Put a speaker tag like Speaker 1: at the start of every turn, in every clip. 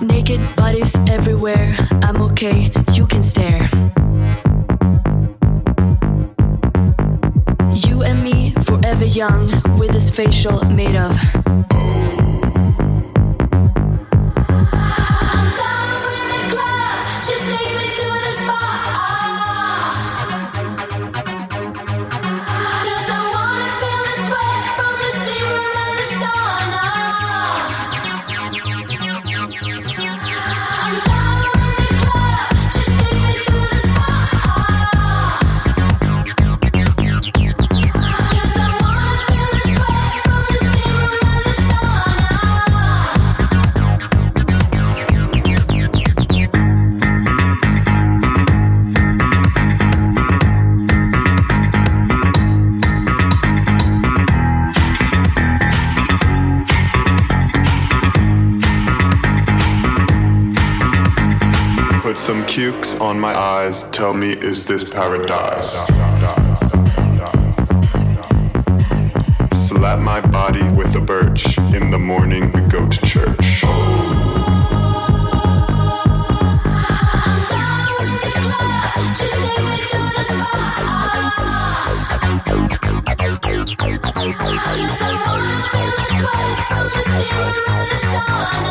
Speaker 1: Naked bodies everywhere. I'm okay, you can stare. You and me, forever young, with this facial made of.
Speaker 2: my eyes, tell me, is this paradise? Slap my body with a birch, in the morning we go to church.
Speaker 3: I guess I wanna feel this way from the
Speaker 4: staring of the sun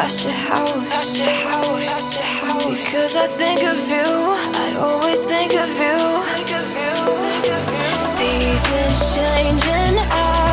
Speaker 4: past your house.
Speaker 5: Because I think of you, I always think of you. Seasons changing, I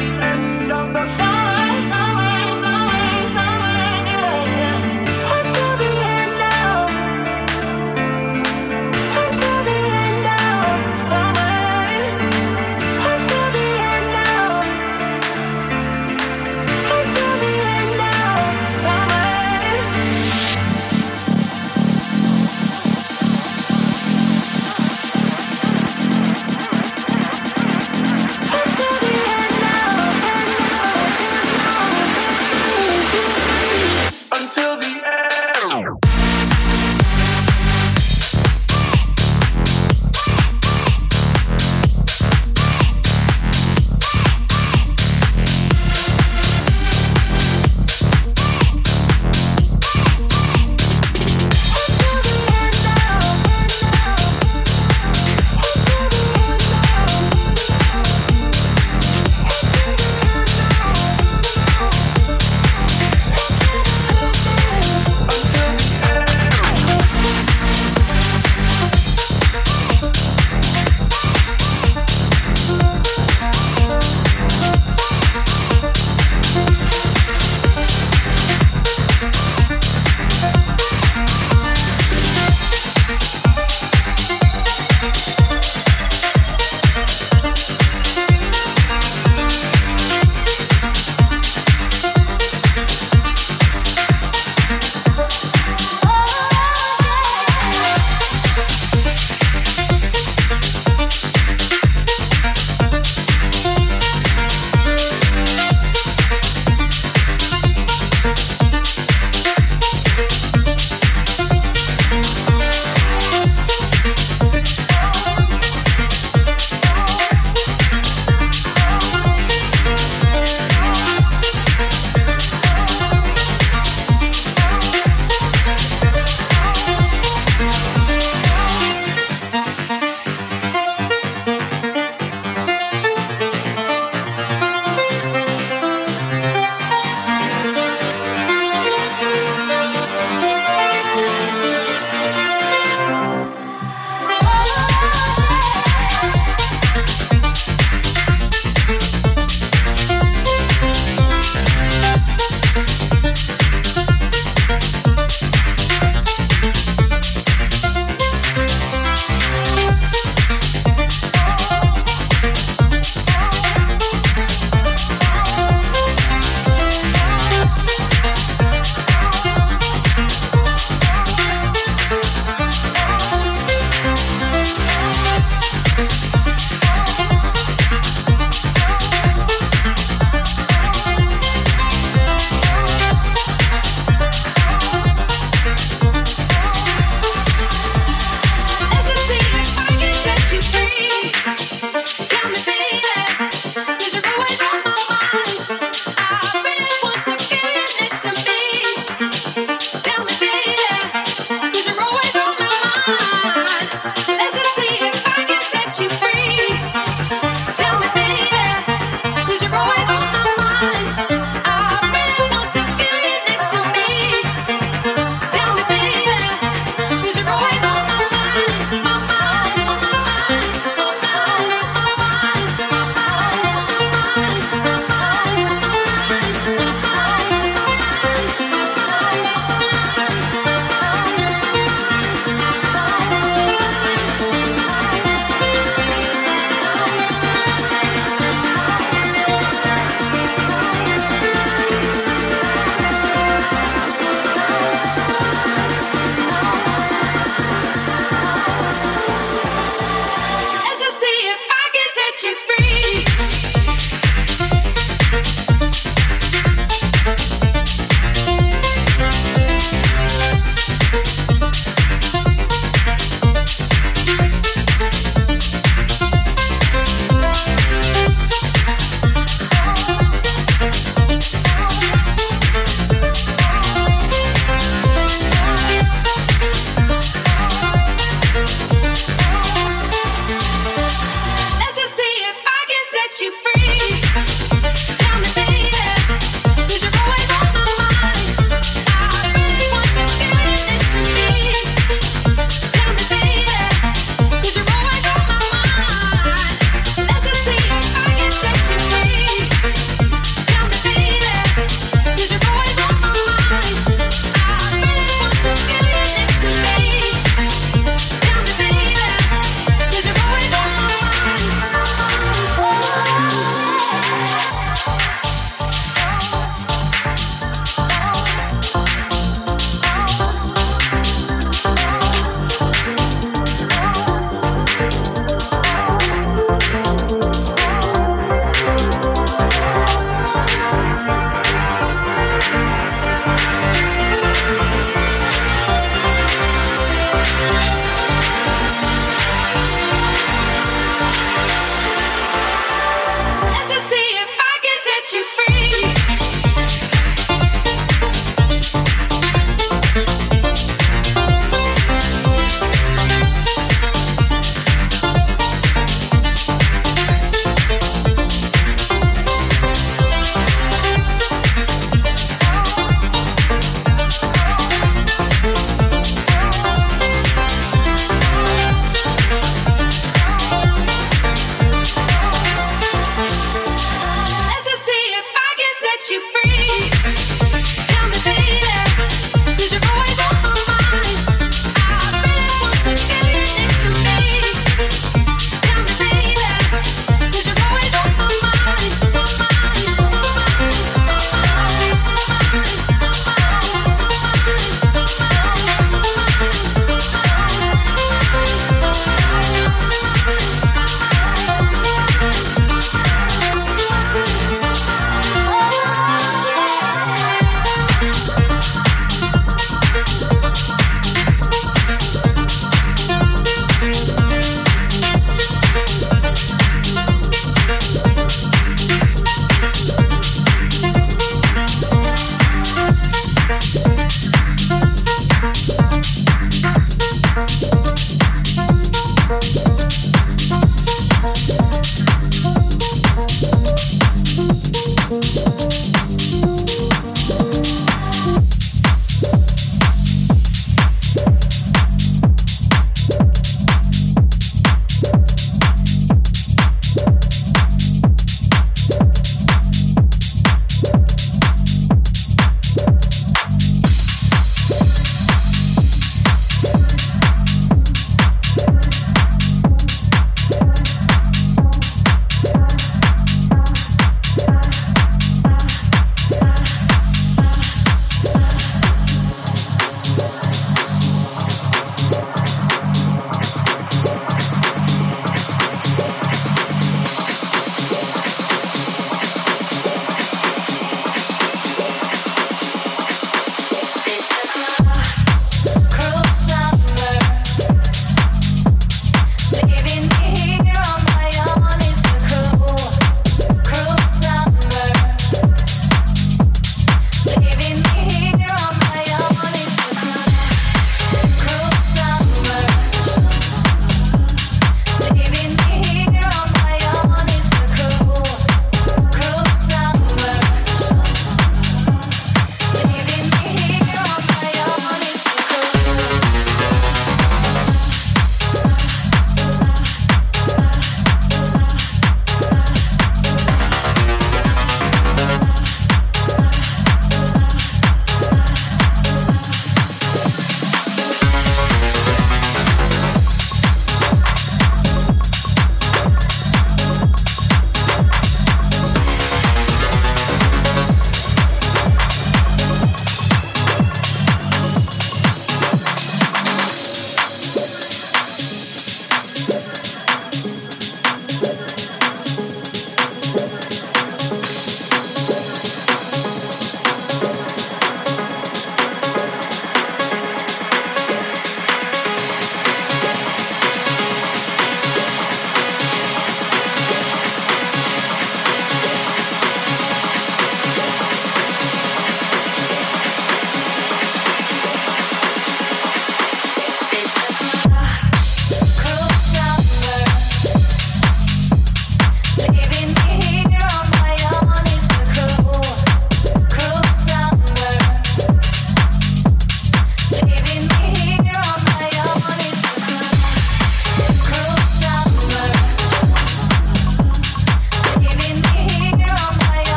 Speaker 5: Thank you.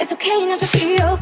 Speaker 5: it's okay not to feel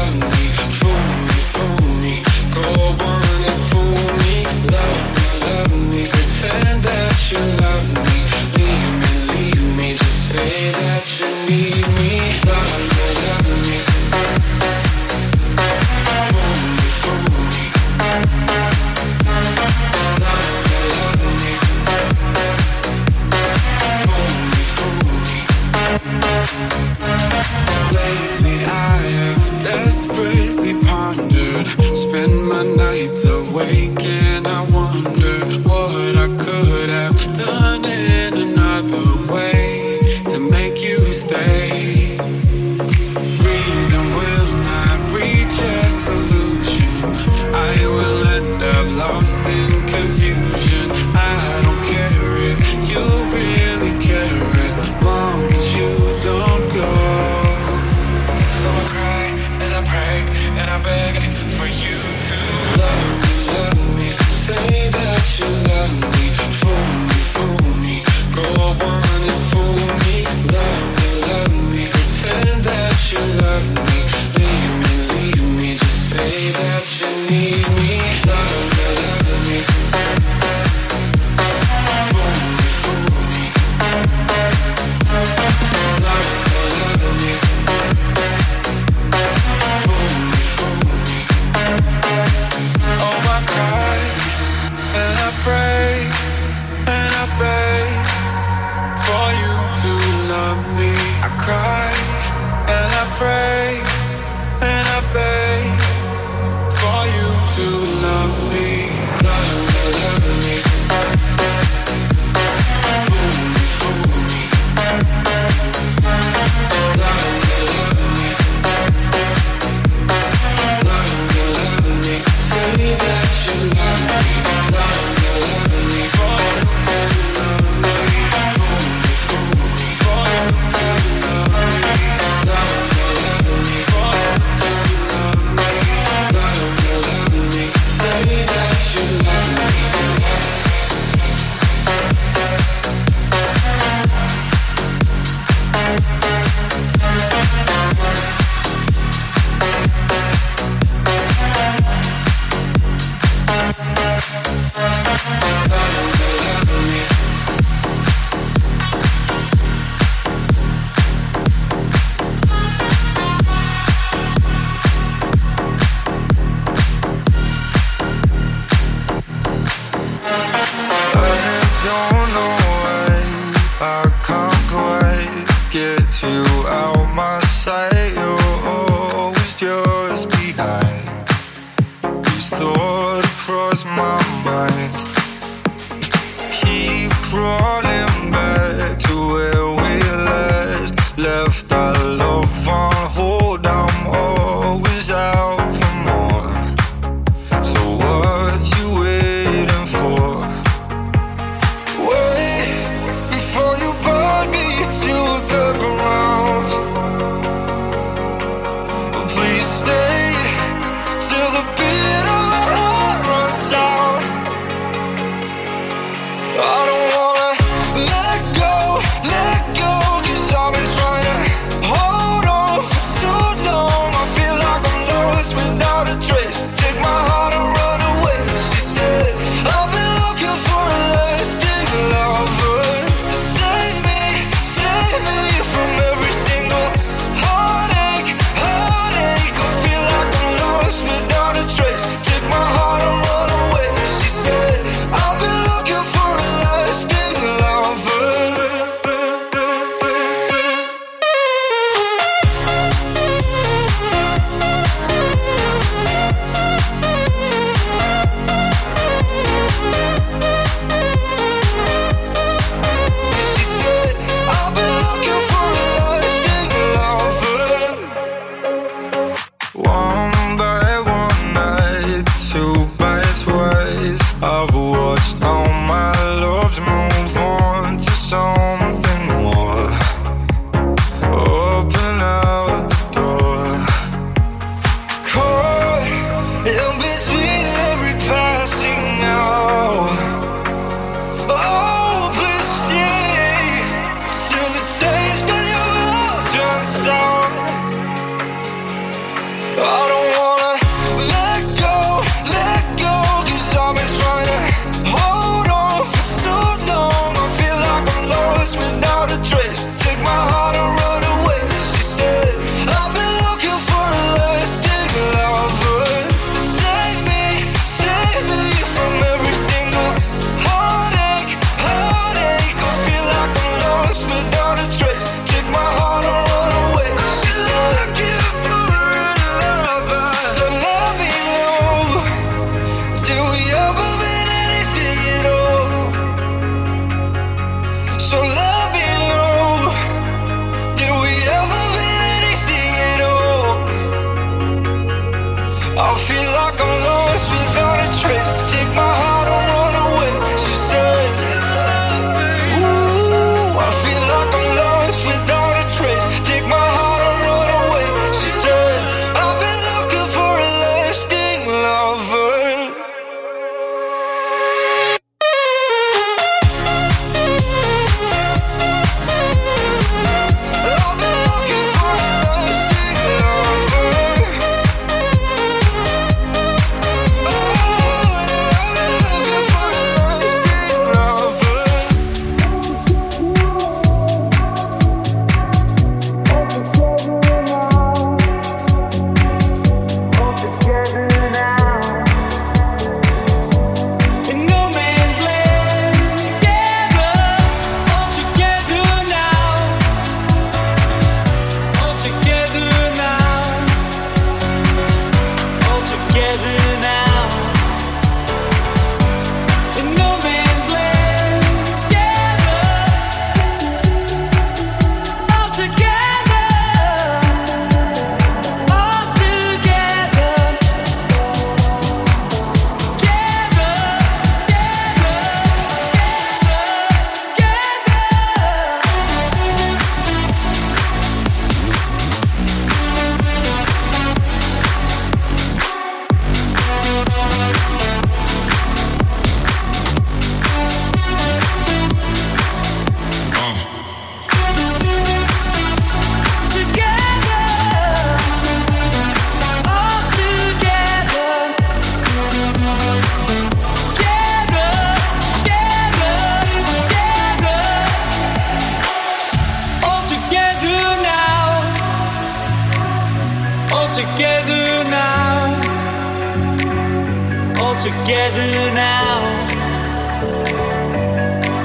Speaker 6: together now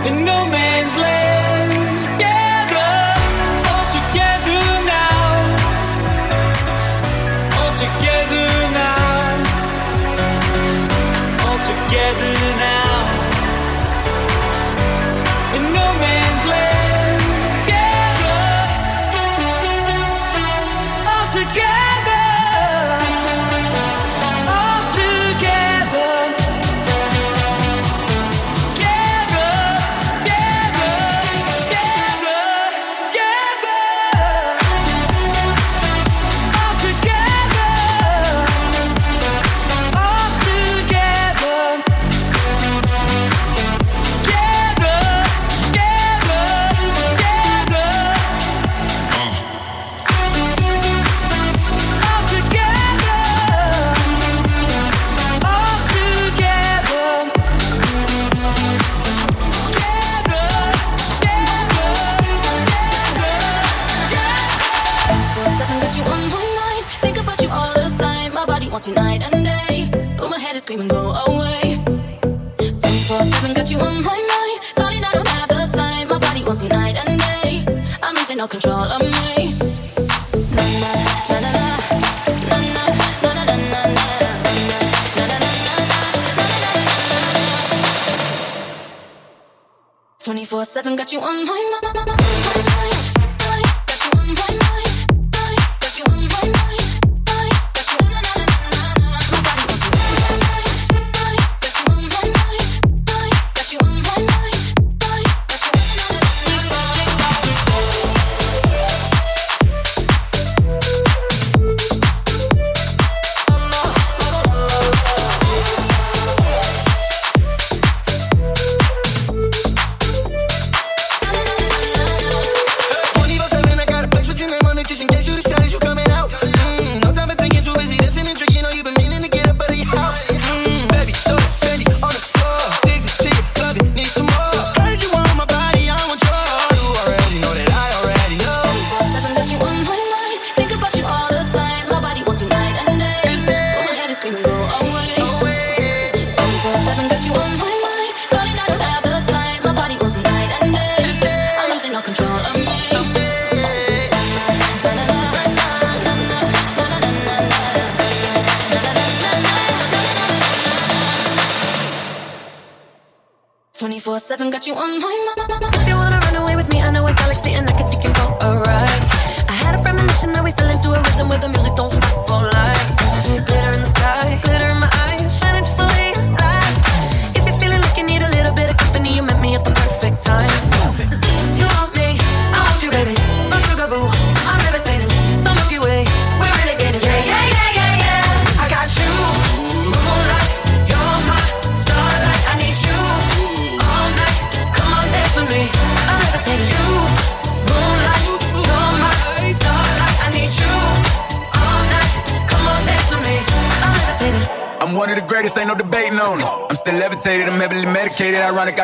Speaker 6: in no man's land. Together, all together now, all together now, all together.
Speaker 3: control of me. Twenty
Speaker 7: four seven got you on my
Speaker 3: mind.